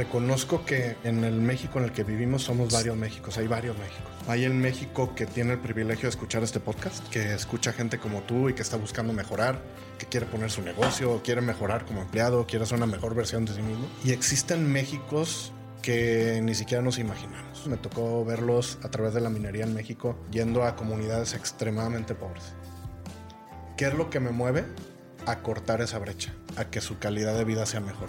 reconozco que en el México en el que vivimos somos varios Méxicos, hay varios Méxicos. Hay el México que tiene el privilegio de escuchar este podcast, que escucha gente como tú y que está buscando mejorar, que quiere poner su negocio, quiere mejorar como empleado, quiere ser una mejor versión de sí mismo. Y existen Méxicos que ni siquiera nos imaginamos. Me tocó verlos a través de la minería en México yendo a comunidades extremadamente pobres. ¿Qué es lo que me mueve? A cortar esa brecha, a que su calidad de vida sea mejor.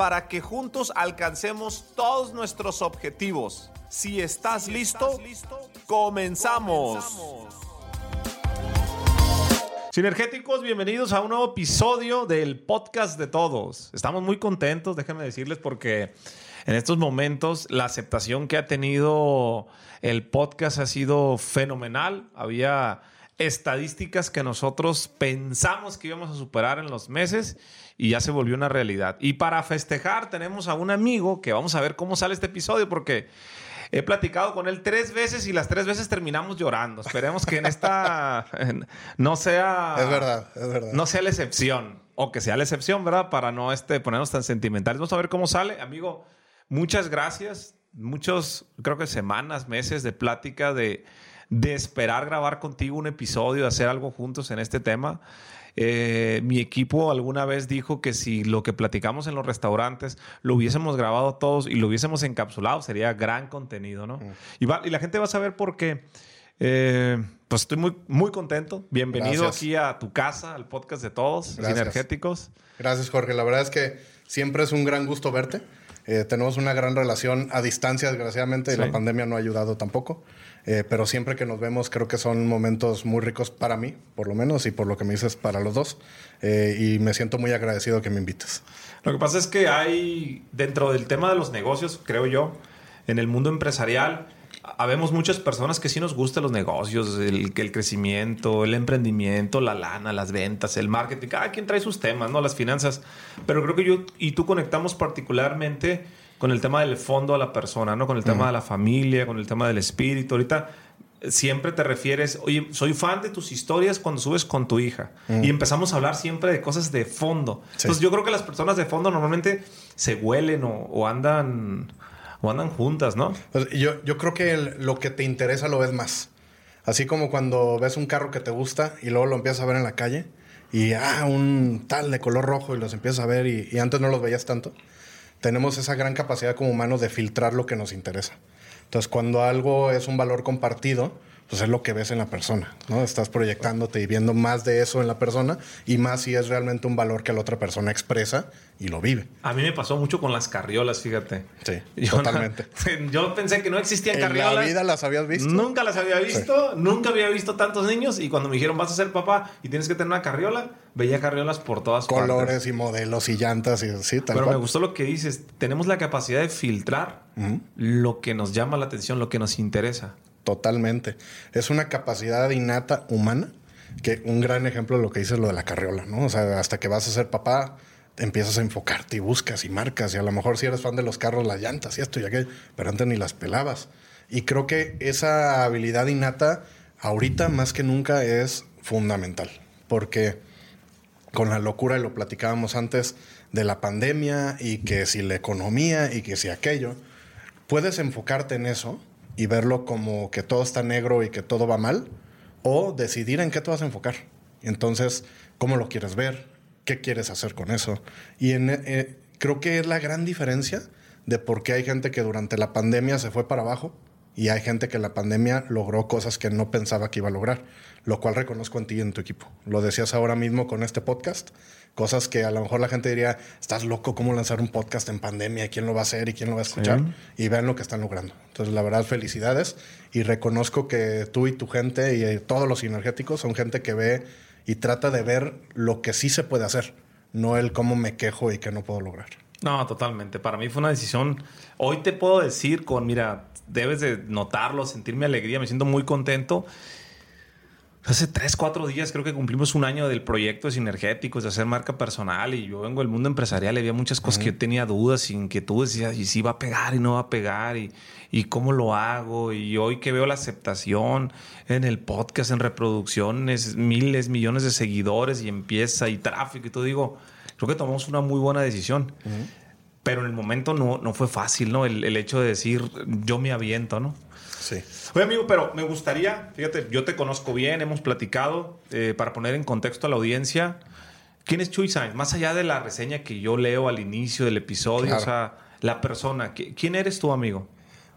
para que juntos alcancemos todos nuestros objetivos. Si estás, listo, comenzamos. Sinergéticos, bienvenidos a un nuevo episodio del podcast de todos. Estamos muy contentos, déjenme decirles, porque en estos momentos la aceptación que ha tenido el podcast ha sido fenomenal. Había estadísticas que nosotros pensamos que íbamos a superar en los meses y ya se volvió una realidad. Y para festejar tenemos a un amigo que vamos a ver cómo sale este episodio porque he platicado con él tres veces y las tres veces terminamos llorando. Esperemos que en esta no sea... Es verdad, es verdad. No sea la excepción o que sea la excepción, ¿verdad? Para no este, ponernos tan sentimentales. Vamos a ver cómo sale. Amigo, muchas gracias. Muchos, creo que semanas, meses de plática de de esperar grabar contigo un episodio, de hacer algo juntos en este tema. Eh, mi equipo alguna vez dijo que si lo que platicamos en los restaurantes lo hubiésemos grabado todos y lo hubiésemos encapsulado, sería gran contenido, ¿no? Y, y, la gente va a saber por qué. Eh, pues estoy muy, muy contento. Bienvenido aquí a tu casa, al podcast de todos, Sinergéticos. Gracias, Jorge. La verdad es que siempre es un gran gusto verte. Eh, tenemos una gran relación a distancia, desgraciadamente, y la pandemia no ha ayudado tampoco. Eh, pero siempre que nos vemos creo que son momentos muy ricos para mí, por lo menos, y por lo que me dices para los dos. Eh, y me siento muy agradecido que me invites. Lo que pasa es que hay, dentro del tema de los negocios, creo yo, en el mundo empresarial, habemos muchas personas que sí nos gustan los negocios, el, el, crecimiento, el emprendimiento, la lana, las ventas, el marketing. Cada quien trae sus temas, ¿no? Las finanzas. Pero creo que yo y tú conectamos particularmente con el tema del fondo a la persona, ¿no? Con el tema de la familia, con el tema del espíritu. Ahorita siempre te refieres, oye, soy fan de tus historias cuando subes con tu hija. Y empezamos a hablar siempre de cosas de fondo. Entonces yo creo que las personas de fondo normalmente se huelen o, andan o andan juntas, ¿no? Pues yo, yo creo que lo que te interesa lo ves más. Así como cuando ves un carro que te gusta y luego lo empiezas a ver en la calle y, ah, un tal de color rojo y los empiezas a ver y, y antes no los veías tanto tenemos esa gran capacidad como humanos de filtrar lo que nos interesa. Entonces, cuando algo es un valor compartido, pues es lo que ves en la persona, ¿no? Estás proyectándote y viendo más de eso en la persona y más si es realmente un valor que la otra persona expresa y lo vive. A mí me pasó mucho con las carriolas, fíjate. Sí, totalmente. yo pensé que no existían carriolas. ¿En la vida las habías visto? Nunca las había visto, nunca había visto tantos niños y cuando me dijeron vas a ser papá y tienes que tener una carriola, veía carriolas por todas Colores partes. Colores y modelos y llantas y así, tal Pero me gustó lo que dices, tenemos la capacidad de filtrar lo que nos llama la atención, lo que nos interesa. Totalmente. Es una capacidad innata humana, que un gran ejemplo de lo que dices lo de la carriola, ¿no? O sea, hasta que vas a ser papá, empiezas a enfocarte y buscas y marcas, y a lo mejor si eres fan de los carros, las llantas y esto y aquello, pero antes ni las pelabas. Y creo que esa habilidad innata, ahorita más que nunca, es fundamental, porque con la locura, y lo platicábamos antes, de la pandemia y que si la economía y que si aquello, puedes enfocarte en eso y verlo como que todo está negro y que todo va mal, o decidir en qué te vas a enfocar. Entonces, ¿cómo lo quieres ver? ¿Qué quieres hacer con eso? Y eh, creo que es la gran diferencia de por qué hay gente que durante la pandemia se fue para abajo y hay gente que la pandemia logró cosas que no pensaba que iba a lograr, lo cual reconozco en ti y en tu equipo. Lo decías ahora mismo con este podcast Cosas que a lo mejor la gente diría, estás loco, ¿cómo lanzar un podcast en pandemia? ¿Quién lo va a hacer y quién lo va a escuchar? Y vean lo que están logrando. Entonces, la verdad, felicidades. Y reconozco que tú y tu gente y eh, todos los sinergéticos son gente que ve y trata de ver lo que sí se puede hacer, no el cómo me quejo y que no puedo lograr. No, totalmente. Para mí fue una decisión. Hoy te puedo decir con, mira, debes de notarlo, sentirme alegría, me siento muy contento. Hace tres, cuatro días creo que cumplimos un año del proyecto de Sinergéticos, de hacer marca personal y yo vengo del mundo empresarial y había muchas cosas que yo tenía dudas inquietudes y, y si va a pegar y no va a pegar y, y cómo lo hago y hoy que veo la aceptación en el podcast, en reproducciones, miles, millones de seguidores y empieza y tráfico y todo, digo, creo que tomamos una muy buena decisión. Pero en el momento no, no fue fácil, ¿no? El, el hecho de decir, yo me aviento, ¿no? Sí. Oye, amigo, pero me gustaría, fíjate, yo te conozco bien, hemos platicado, eh, para poner en contexto a la audiencia, ¿quién es Chuy Sainz? Más allá de la reseña que yo leo al inicio del episodio, Claro. o sea, la persona, ¿qui- ¿quién eres tú, amigo?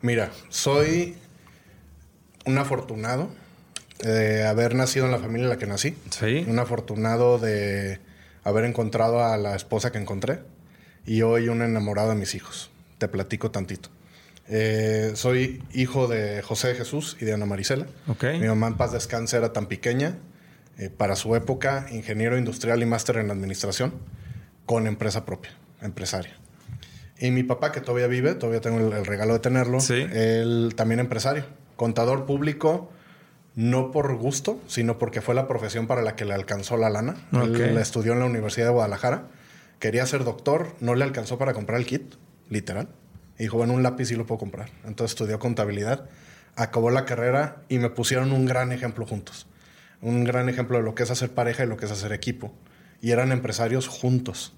Mira, soy un afortunado de haber nacido en la familia en la que nací. Sí. Un afortunado de haber encontrado a la esposa que encontré. Y hoy un enamorado de mis hijos. Te platico tantito. Eh, soy hijo de José Jesús y de Ana Marisela. Mi mamá en paz descanse era tan pequeña. eh, para su época, ingeniero industrial y máster en administración, con empresa propia, empresaria. Y mi papá, que todavía vive, todavía tengo el, el regalo de tenerlo, Sí. él también empresario, contador público, no por gusto, sino porque fue la profesión para la que le alcanzó la lana. Ok. Él estudió en la Universidad de Guadalajara, quería ser doctor, no le alcanzó para comprar el kit, literal. Y dijo, bueno, un lápiz sí lo puedo comprar. Entonces estudió contabilidad, acabó la carrera y me pusieron un gran ejemplo juntos. Un gran ejemplo de lo que es hacer pareja y lo que es hacer equipo. Y eran empresarios juntos.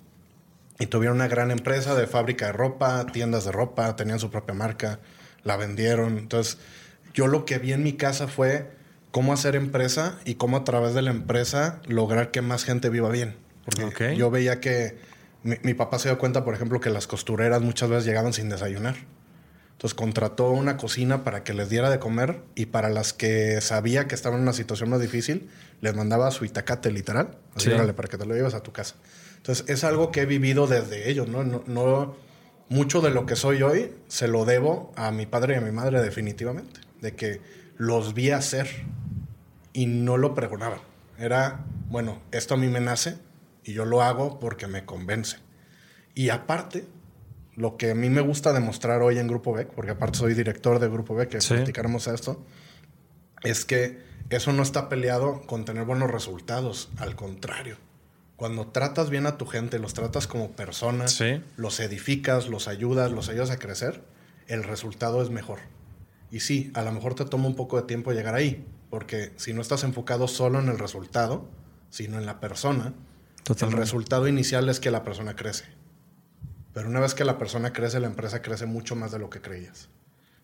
Y tuvieron una gran empresa de fábrica de ropa, tiendas de ropa, tenían su propia marca, la vendieron. Entonces, yo lo que vi en mi casa fue cómo hacer empresa y cómo a través de la empresa lograr que más gente viva bien. Porque Ok. yo veía que mi, mi papá se dio cuenta, por ejemplo, que las costureras muchas veces llegaban sin desayunar. Entonces contrató una cocina para que les diera de comer y para las que sabía que estaban en una situación más difícil, les mandaba su itacate literal. Así, Sí. órale, para que te lo lleves a tu casa. Entonces es algo que he vivido desde ellos, ¿no? No, no- mucho de lo que soy hoy se lo debo a mi padre y a mi madre definitivamente. De que los vi hacer y no lo pregonaban. Era, bueno, esto a mí me nace y yo lo hago porque me convence. Y aparte, lo que a mí me gusta demostrar hoy en Grupo BEC, porque aparte soy director de Grupo BEC, que Sí. platicaremos esto, es que eso no está peleado con tener buenos resultados. Al contrario, cuando tratas bien a tu gente, los tratas como personas, Sí. los edificas, los ayudas, los ayudas a crecer, el resultado es mejor. Y sí, a lo mejor te toma un poco de tiempo llegar ahí, porque si no estás enfocado solo en el resultado, sino en la persona, el resultado inicial es que la persona crece. Pero una vez que la persona crece, la empresa crece mucho más de lo que creías.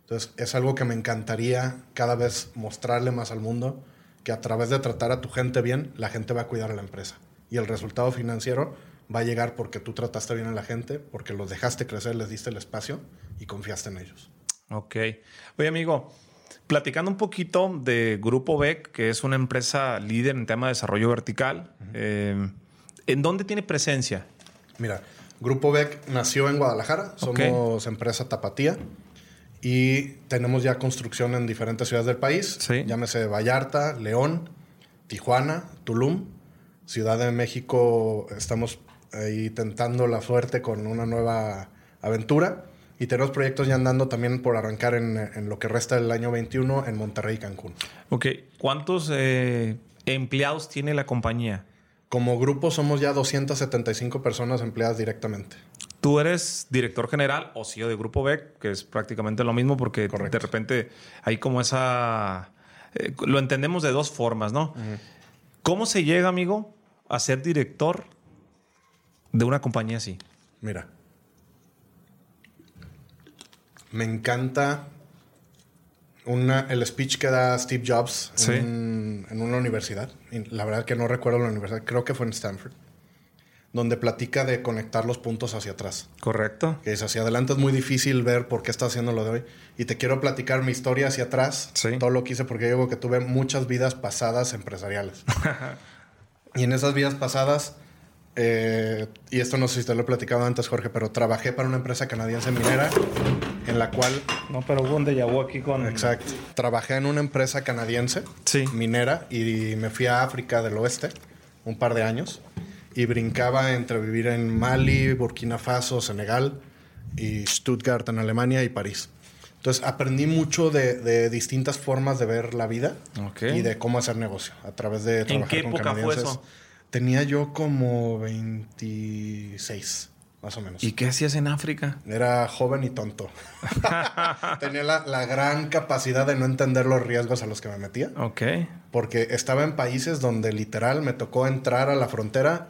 Entonces, es algo que me encantaría cada vez mostrarle más al mundo, que a través de tratar a tu gente bien, la gente va a cuidar a la empresa. Y el resultado financiero va a llegar porque tú trataste bien a la gente, porque los dejaste crecer, les diste el espacio y confiaste en ellos. Ok. Oye, amigo, platicando un poquito de Grupo BEC, que es una empresa líder en tema de desarrollo vertical, eh, ¿en dónde tiene presencia? Mira, Grupo BEC nació en Guadalajara, somos empresa tapatía y tenemos ya construcción en diferentes ciudades del país, Sí. llámese Vallarta, León, Tijuana, Tulum, Ciudad de México, estamos ahí tentando la suerte con una nueva aventura y tenemos proyectos ya andando también por arrancar en, en lo que resta del año 21 en Monterrey y Cancún. Ok. ¿Cuántos eh, empleados tiene la compañía? Como grupo somos ya 275 personas empleadas directamente. Tú eres director general o CEO de Grupo BEC, que es prácticamente lo mismo porque Correcto. de repente hay como esa... eh, lo entendemos de dos formas, ¿no? ¿Cómo se llega, amigo, a ser director de una compañía así? Mira, me encanta una, el speech que da Steve Jobs Sí. en, en una universidad. Y la verdad que no recuerdo la universidad, creo que fue en Stanford, donde platica de conectar los puntos hacia atrás. Correcto. Que dice, hacia adelante es muy difícil ver por qué está haciendo lo de hoy. Y te quiero platicar mi historia hacia atrás, Sí. todo lo que hice, porque yo digo que tuve muchas vidas pasadas empresariales. y en esas vidas pasadas, eh, y esto no sé si te lo he platicado antes, Jorge, pero trabajé para una empresa canadiense minera, en la cual, No, pero hubo un déjà vu aquí con... exacto, trabajé en una empresa canadiense Sí. minera y me fui a África del Oeste un par de años y brincaba entre vivir en Mali, Burkina Faso, Senegal y Stuttgart en Alemania y París. Entonces aprendí mucho de, distintas formas de ver la vida y de cómo hacer negocio a través de trabajar ¿En qué época fue eso? Tenía yo como 26, más o menos. ¿Y qué hacías en África? Era joven y tonto. Tenía la, la, gran capacidad de no entender los riesgos a los que me metía. Ok. Porque estaba en países donde literal me tocó entrar a la frontera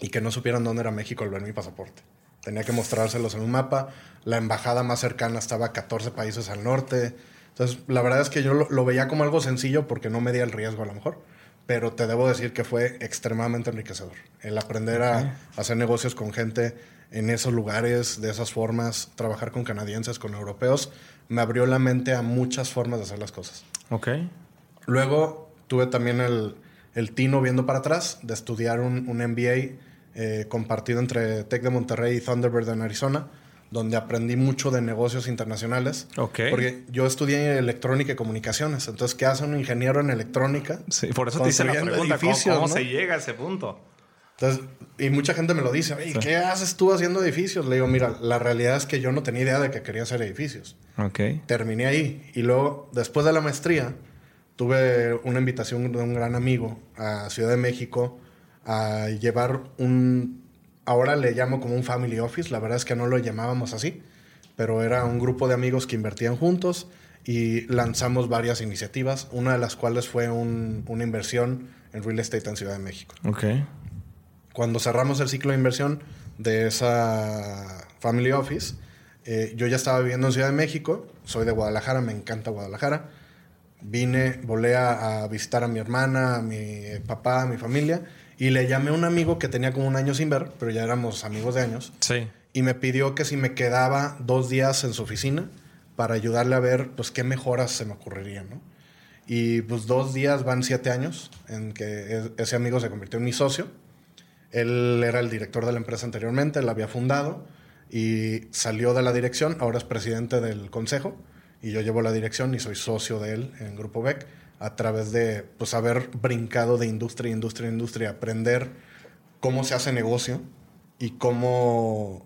y que no supieran dónde era México al ver mi pasaporte. Tenía que mostrárselos en un mapa. La embajada más cercana estaba a 14 países al norte. Entonces, la verdad es que yo lo, veía como algo sencillo porque no medía el riesgo a lo mejor. Pero te debo decir que fue extremadamente enriquecedor. El aprender a hacer negocios con gente en esos lugares, de esas formas, trabajar con canadienses, con europeos, me abrió la mente a muchas formas de hacer las cosas. Ok. Luego tuve también el, el tino viendo para atrás de estudiar un, un MBA eh, compartido entre Tech de Monterrey y Thunderbird en Arizona, donde aprendí mucho de negocios internacionales. Porque yo estudié electrónica y comunicaciones. Entonces, ¿qué hace un ingeniero en electrónica? Sí, por eso te hice la pregunta, ¿cómo, se llega a ese punto? Entonces, y mucha gente me lo dice, ¿y ¿qué haces tú haciendo edificios? Le digo, mira, la realidad es que yo no tenía idea de que quería hacer edificios. Okay. Terminé ahí. Y luego, después de la maestría, tuve una invitación de un gran amigo a Ciudad de México a llevar un, ahora le llamo como un family office, la verdad es que no lo llamábamos así, pero era un grupo de amigos que invertían juntos y lanzamos varias iniciativas, una de las cuales fue una inversión en real estate en Ciudad de México. Okay. Cuando cerramos el ciclo de inversión de esa family office, eh, yo ya estaba viviendo en Ciudad de México, soy de Guadalajara, me encanta Guadalajara. Vine, volé a, a visitar a mi hermana, a mi papá, a mi familia y le llamé a un amigo que tenía como un año sin ver, pero ya éramos amigos de años. Sí. Y me pidió que si me quedaba dos días en su oficina para ayudarle a ver, pues, qué mejoras se me ocurrirían, ¿no? Y pues dos días van siete años en que ese amigo se convirtió en mi socio. Él era el director de la empresa anteriormente, la había fundado y salió de la dirección, ahora es presidente del consejo y yo llevo la dirección y soy socio de él en Grupo BEC a través de pues, haber brincado de industria, industria, industria, aprender cómo se hace negocio y cómo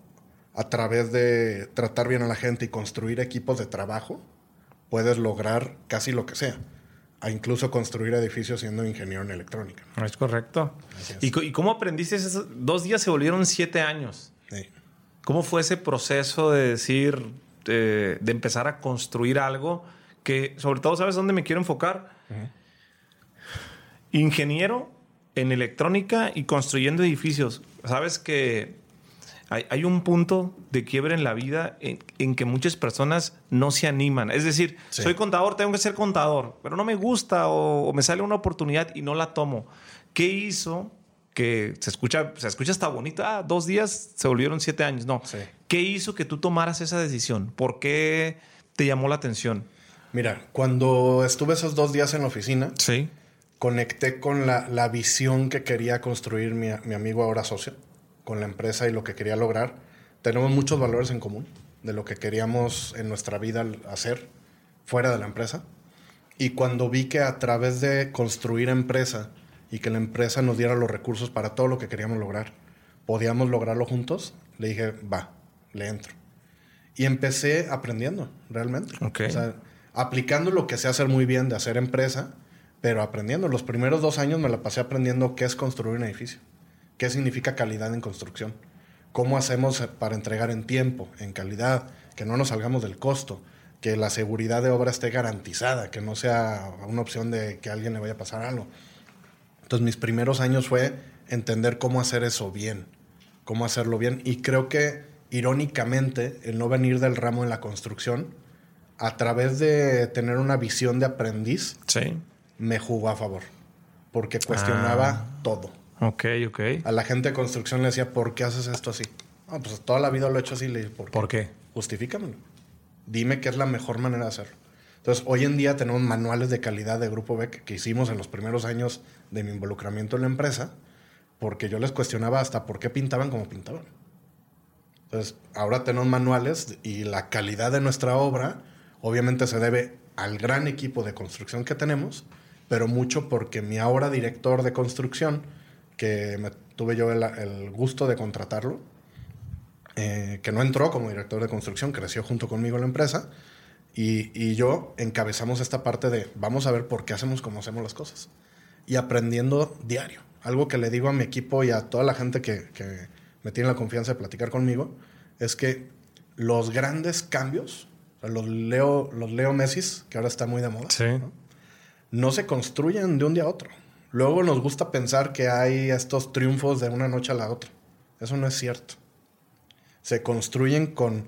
a través de tratar bien a la gente y construir equipos de trabajo, puedes lograr casi lo que sea. A incluso construir edificios siendo ingeniero en electrónica. Es correcto. ¿Y, cómo aprendiste esos dos días se volvieron siete años? Sí. ¿Cómo fue ese proceso de decir, de empezar a construir algo que, sobre todo, ¿sabes dónde me quiero enfocar? Ingeniero en electrónica y construyendo edificios. Sabes que hay, un punto de quiebre en la vida en, que muchas personas no se animan. Es decir, soy contador, tengo que ser contador, pero no me gusta o, me sale una oportunidad y no la tomo. ¿Qué hizo que se escucha, se escucha hasta bonito? Ah, dos días se volvieron siete años. No. ¿Qué hizo que tú tomaras esa decisión? ¿Por qué te llamó la atención? Mira, cuando estuve esos dos días en la oficina, sí. conecté con la, visión que quería construir mi, amigo ahora socio, con la empresa y lo que quería lograr. Tenemos muchos valores en común de lo que queríamos en nuestra vida hacer fuera de la empresa. Y cuando vi que a través de construir empresa y que la empresa nos diera los recursos para todo lo que queríamos lograr, podíamos lograrlo juntos, le dije, va, le entro. Y empecé aprendiendo, realmente. Okay. O sea, aplicando lo que sé hacer muy bien de hacer empresa, pero aprendiendo. Los primeros dos años me la pasé aprendiendo qué es construir un edificio, qué significa calidad en construcción, cómo hacemos para entregar en tiempo, en calidad, que no nos salgamos del costo, que la seguridad de obra esté garantizada, que no sea una opción de que alguien le vaya a pasar algo. Entonces mis primeros años fue entender cómo hacer eso bien, cómo hacerlo bien. Y creo que irónicamente el no venir del ramo en la construcción, a través de tener una visión de aprendiz, sí. me jugó a favor. Porque cuestionaba ah. todo. Ok, ok. A la gente de construcción le decía, ¿por qué haces esto así? Ah, pues toda la vida lo he hecho así. Le dije, ¿por qué? ¿Por qué? Justifícamelo. Dime qué es la mejor manera de hacerlo. Entonces, hoy en día tenemos manuales de calidad de Grupo BEC que hicimos en los primeros años de mi involucramiento en la empresa, porque yo les cuestionaba hasta por qué pintaban como pintaban. Entonces, ahora tenemos manuales y la calidad de nuestra obra Obviamente se debe al gran equipo de construcción que tenemos, pero mucho porque mi ahora director de construcción que me, tuve yo el, gusto de contratarlo, eh, que no entró como director de construcción, creció junto conmigo en la empresa. Y, y, yo encabezamos esta parte de vamos a ver por qué hacemos como hacemos las cosas. Y aprendiendo diario. Algo que le digo a mi equipo y a toda la gente que, que me tiene la confianza de platicar conmigo es que los grandes cambios, los Leo, los Leo Messi, que ahora está muy de moda, sí. ¿no? no se construyen de un día a otro. Luego nos gusta pensar que hay estos triunfos de una noche a la otra. Eso no es cierto se construyen con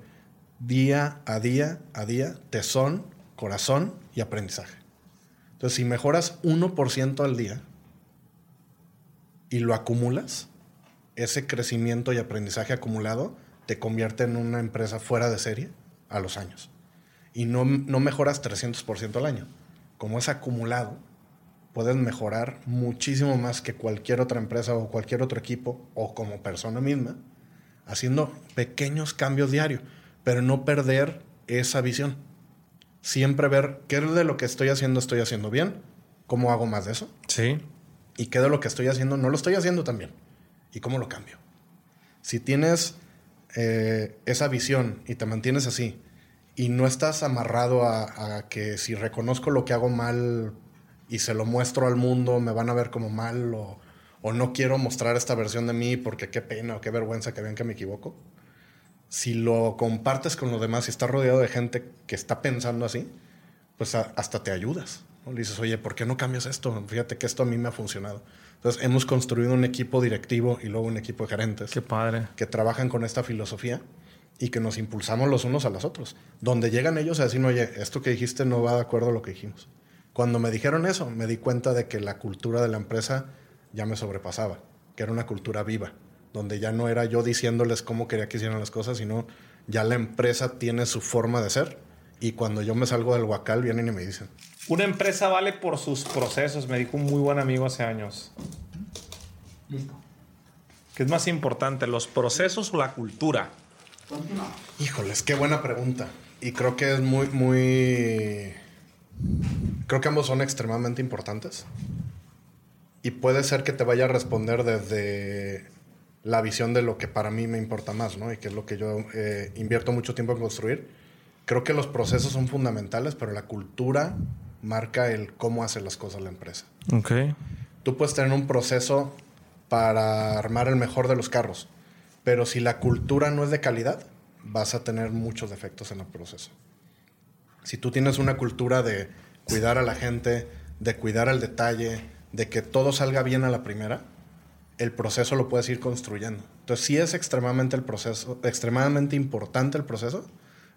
día a día a día, tesón, corazón y aprendizaje. Entonces, si mejoras 1% al día y lo acumulas, ese crecimiento y aprendizaje acumulado te convierte en una empresa fuera de serie a los años. Y no, no mejoras 300% al año. Como es acumulado, puedes mejorar muchísimo más que cualquier otra empresa o cualquier otro equipo o como persona misma haciendo pequeños cambios diarios, pero no perder esa visión. Siempre ver qué de lo que estoy haciendo estoy haciendo bien, cómo hago más de eso. Sí. Y qué de lo que estoy haciendo no lo estoy haciendo tan bien y cómo lo cambio. Si tienes eh, esa visión y te mantienes así y no estás amarrado a, a, que si reconozco lo que hago mal y se lo muestro al mundo me van a ver como mal o, o no quiero mostrar esta versión de mí porque qué pena o qué vergüenza que vean que me equivoco. Si lo compartes con los demás y estás rodeado de gente que está pensando así, pues a, hasta te ayudas. ¿no? Le dices, oye, ¿por qué no cambias esto? Fíjate que esto a mí me ha funcionado. Entonces, hemos construido un equipo directivo y luego un equipo de gerentes. Qué padre. Que trabajan con esta filosofía y que nos impulsamos los unos a los otros. Donde llegan ellos a decir, oye, esto que dijiste no va de acuerdo a lo que dijimos. Cuando me dijeron eso, me di cuenta de que la cultura de la empresa ya me sobrepasaba, que era una cultura viva, donde ya no era yo diciéndoles cómo quería que hicieran las cosas, sino ya la empresa tiene su forma de ser y cuando yo me salgo del huacal vienen y me dicen. Una empresa vale por sus procesos, me dijo un muy buen amigo hace años. Listo. ¿Qué es más importante, los procesos o la cultura? Híjoles, qué buena pregunta. Y creo que es muy, muy... Creo que ambos son extremadamente importantes. Y puede ser que te vaya a responder desde la visión de lo que para mí me importa más, ¿no? Y que es lo que yo eh, invierto mucho tiempo en construir. Creo que los procesos son fundamentales, pero la cultura marca el cómo hace las cosas la empresa. Ok. Tú puedes tener un proceso para armar el mejor de los carros, pero si la cultura no es de calidad, vas a tener muchos defectos en el proceso. Si tú tienes una cultura de cuidar a la gente, de cuidar el detalle, de que todo salga bien a la primera, el proceso lo puedes ir construyendo. Entonces sí es extremadamente el proceso, extremadamente importante el proceso,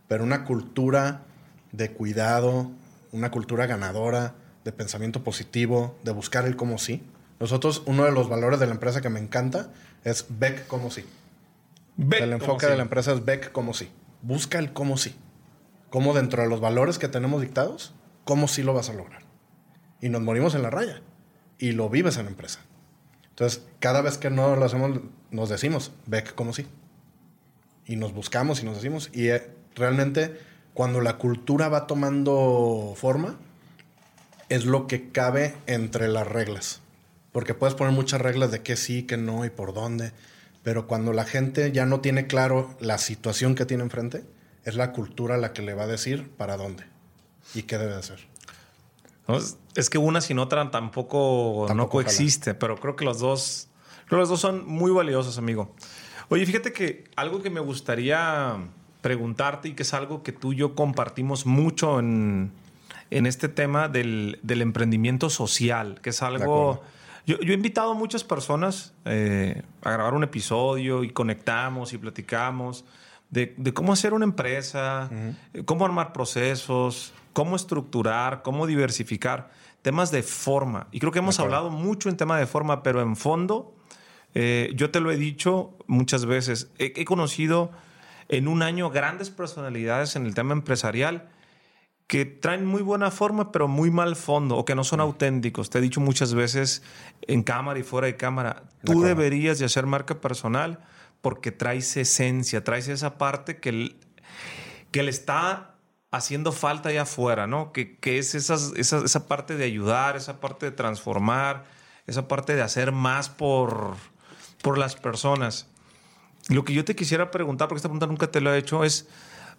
pero una cultura de cuidado, una cultura ganadora, de pensamiento positivo, de buscar el cómo sí. Nosotros, uno de los valores de la empresa que me encanta es Beck como sí. Beck el enfoque sí. de la empresa es Beck como sí. Busca el cómo sí. Cómo dentro de los valores que tenemos dictados, cómo sí lo vas a lograr. Y nos morimos en la raya. Y lo vives en la empresa. Entonces, cada vez que no lo hacemos, nos decimos, Beck como sí. Y nos buscamos y nos decimos. Y eh, realmente, cuando la cultura va tomando forma, es lo que cabe entre las reglas. Porque puedes poner muchas reglas de qué sí, qué no y por dónde. Pero cuando la gente ya no tiene claro la situación que tiene enfrente, es la cultura la que le va a decir para dónde y qué debe hacer. No, es que una sin otra tampoco, Tampoco no coexiste, pero creo que los dos, creo que los dos son muy valiosos, amigo. Oye, fíjate que algo que me gustaría preguntarte y que es algo que tú y yo compartimos mucho en, en este tema del, del, emprendimiento social, que es algo... Yo, yo, he invitado a muchas personas eh, a grabar un episodio y conectamos y platicamos de, de cómo hacer una empresa, uh -huh. cómo armar procesos, cómo estructurar, cómo diversificar, temas de forma. Y creo que hemos hablado mucho en tema de forma, pero en fondo, eh, yo te lo he dicho muchas veces, he, he, conocido en un año grandes personalidades en el tema empresarial que traen muy buena forma, pero muy mal fondo, o que no son auténticos. Te he dicho muchas veces en cámara y fuera de cámara, tú de deberías de hacer marca personal porque traes esencia, traes esa parte que, que le está haciendo falta allá afuera, ¿no? Que, que es esas, esa, esa parte de ayudar, esa parte de transformar, esa parte de hacer más por, por las personas. Lo que yo te quisiera preguntar, porque esta pregunta nunca te lo he hecho, es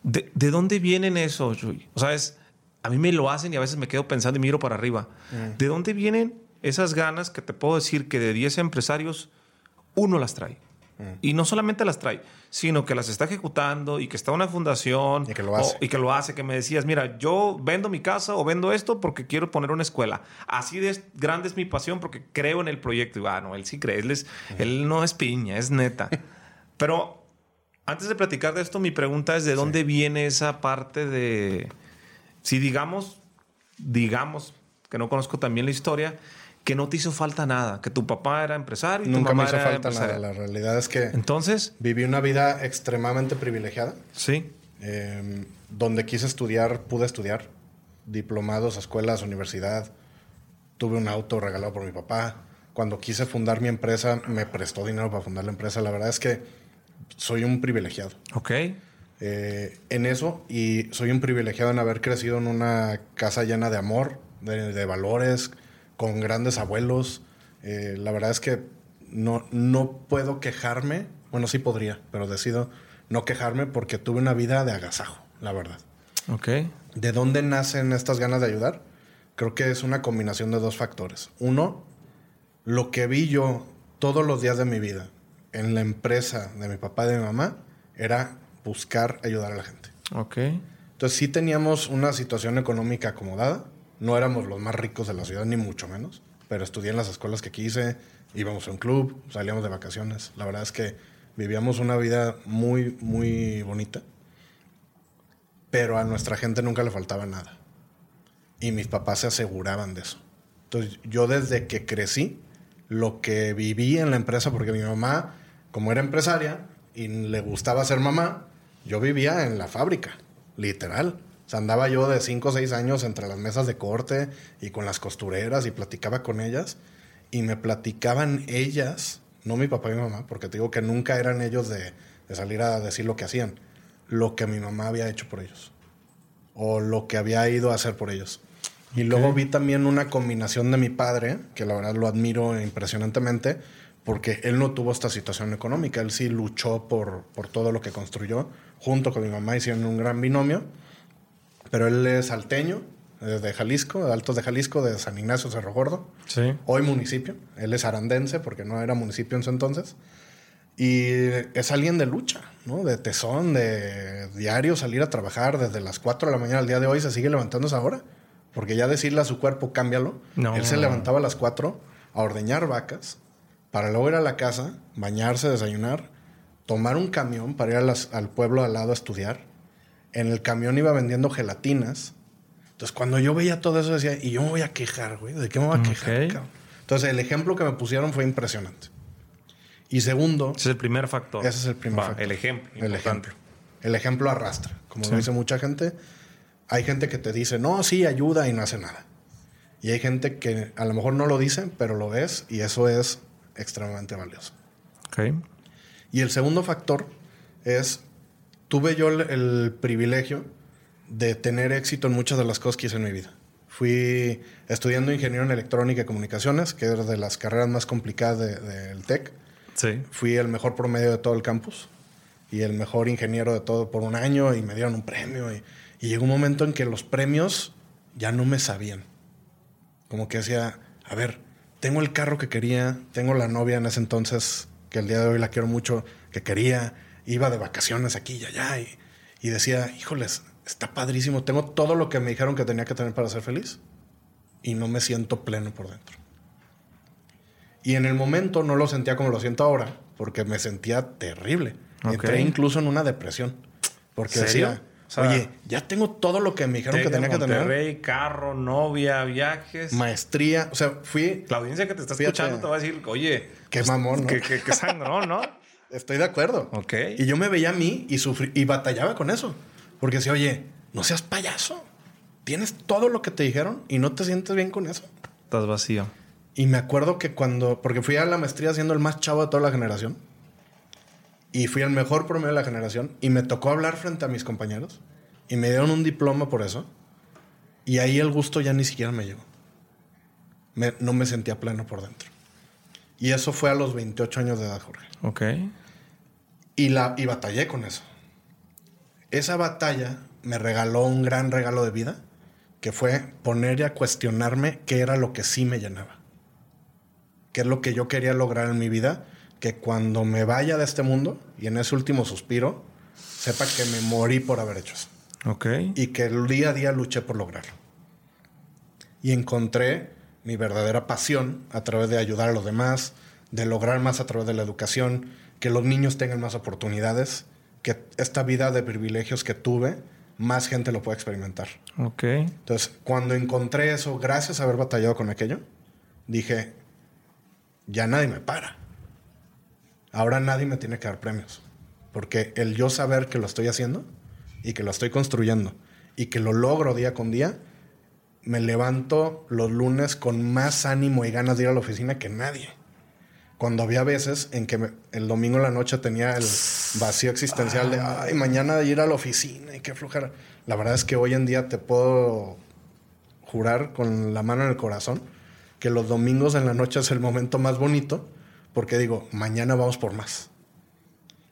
¿de, de dónde vienen esos, Chuy? O sea, es, a mí me lo hacen y a veces me quedo pensando y miro para arriba. ¿De dónde vienen esas ganas que te puedo decir que de 10 empresarios, uno las trae? Y no solamente las trae, sino que las está ejecutando y que está una fundación Y que lo o- hace. y que lo hace, que me decías, mira, yo vendo mi casa o vendo esto porque quiero poner una escuela. Así de es- grande es mi pasión porque creo en el proyecto. Y, ah, no, él sí cree, él, es- él no es piña, es neta. Pero antes de platicar de esto, mi pregunta es, ¿de dónde viene esa parte de, si digamos, digamos, que no conozco también la historia, que no te hizo falta nada, que tu papá era empresario y tu Nunca me mamá hizo era falta nada. La realidad es que Entonces, viví una vida extremadamente privilegiada. sí, Eh, donde quise estudiar, pude estudiar. Diplomados, escuelas, universidad. Tuve un auto regalado por mi papá. Cuando quise fundar mi empresa, me prestó dinero para fundar la empresa. La verdad es que soy un privilegiado ok, eh, en eso y soy un privilegiado en haber crecido en una casa llena de amor, de, de valores, con grandes abuelos. Eh, la verdad es que no, no puedo quejarme. Bueno, sí podría, pero decido no quejarme porque tuve una vida de agasajo, la verdad. ok, ¿De dónde nacen estas ganas de ayudar? Creo que es una combinación de dos factores. Uno, lo que vi yo todos los días de mi vida en la empresa de mi papá y de mi mamá era buscar ayudar a la gente. ok, Entonces sí teníamos una situación económica acomodada. No éramos los más ricos de la ciudad, ni mucho menos. Pero estudié en las escuelas que quise, íbamos a un club, salíamos de vacaciones. La verdad es que vivíamos una vida muy, muy bonita. Pero a nuestra gente nunca le faltaba nada. Y mis papás se aseguraban de eso. Entonces yo desde que crecí, lo que viví en la empresa, porque mi mamá, como era empresaria y le gustaba ser mamá, yo vivía en la fábrica, literal. O sea, andaba yo de 5 o 6 años entre las mesas de corte y con las costureras y platicaba con ellas. Y me platicaban ellas, no mi papá y mi mamá, porque te digo que nunca eran ellos de, de salir a decir lo que hacían, lo que mi mamá había hecho por ellos. O lo que había ido a hacer por ellos. Y luego vi también una combinación de mi padre, que la verdad lo admiro impresionantemente, porque él no tuvo esta situación económica. Él sí luchó por, por todo lo que construyó. Junto con mi mamá hicieron un gran binomio. Pero él es salteño, de Jalisco, de Altos de Jalisco, de San Ignacio Cerro Gordo. sí, Hoy municipio. Él es arandense porque no era municipio en su entonces. Y es alguien de lucha, ¿no? De tesón, de diario salir a trabajar desde las 4 de la mañana al día de hoy se sigue levantando esa hora. Porque ya decirle a su cuerpo, cámbialo. No. Él se levantaba a las 4 a ordeñar vacas para luego ir a la casa, bañarse, desayunar, tomar un camión para ir a las- al pueblo al lado a estudiar. En el camión iba vendiendo gelatinas. Entonces, cuando yo veía todo eso, decía, y yo me voy a quejar, güey. ¿De qué me voy a quejar? Ok. cabrón?" Entonces, el ejemplo que me pusieron fue impresionante. Y segundo, ese es el primer factor. ese es el primer Va, factor. El ejemplo. El importante. ejemplo. El ejemplo arrastra. Como Sí. lo dice mucha gente, hay gente que te dice, no, sí, ayuda y no hace nada. Y hay gente que a lo mejor no lo dice, pero lo es y eso es extremadamente valioso. Ok, Y el segundo factor es, tuve yo el, el privilegio de tener éxito en muchas de las cosas que hice en mi vida. Fui estudiando ingeniero en electrónica y comunicaciones, que era de las carreras más complicadas de- del TEC. sí, Fui el mejor promedio de todo el campus y el mejor ingeniero de todo por un año y me dieron un premio. Y, y llegó un momento en que los premios ya no me sabían. Como que decía, a ver, tengo el carro que quería, tengo la novia en ese entonces, que el día de hoy la quiero mucho, que quería, iba de vacaciones aquí y allá y, y decía, híjoles, está padrísimo, tengo todo lo que me dijeron que tenía que tener para ser feliz y no me siento pleno por dentro. Y en el momento no lo sentía como lo siento ahora, porque me sentía terrible. Entré incluso en una depresión. Porque decía, sea, oye, ya tengo todo lo que me dijeron que tenía que tener. Monterrey, carro, novia, viajes. Maestría. O sea, fui. La audiencia que te está escuchando te va a decir, oye, Qué pues, mamón, ¿no? Qué, qué- qué sangrón, ¿no? Estoy de acuerdo. Ok. Y yo me veía a mí y sufrí y batallaba con eso. Porque decía, oye, no seas payaso. Tienes todo lo que te dijeron y no te sientes bien con eso. Estás vacío. Y me acuerdo que cuando, porque fui a la maestría siendo el más chavo de toda la generación, y fui el mejor promedio de la generación, y me tocó hablar frente a mis compañeros, y me dieron un diploma por eso, y ahí el gusto ya ni siquiera me llegó. Me- no me sentía pleno por dentro. Y eso fue a los 28 años de edad, Jorge. Ok. Y, la, y batallé con eso. Esa batalla me regaló un gran regalo de vida, que fue poner y a cuestionarme qué era lo que sí me llenaba. Qué es lo que yo quería lograr en mi vida, que cuando me vaya de este mundo y en ese último suspiro, sepa que me morí por haber hecho eso. Ok. Y que el día a día luché por lograrlo. Y encontré mi verdadera pasión a través de ayudar a los demás, de lograr más a través de la educación, que los niños tengan más oportunidades, que esta vida de privilegios que tuve, más gente lo pueda experimentar. Ok. Entonces, cuando encontré eso, gracias a haber batallado con aquello, dije, ya nadie me para. Ahora nadie me tiene que dar premios. Porque el yo saber que lo estoy haciendo y que lo estoy construyendo y que lo logro día con día, me levanto los lunes con más ánimo y ganas de ir a la oficina que nadie. Cuando había veces en que me- el domingo en la noche tenía el vacío existencial de, ay, mañana ir a la oficina y qué flojera. La verdad es que hoy en día te puedo jurar con la mano en el corazón que los domingos en la noche es el momento más bonito porque digo, mañana vamos por más.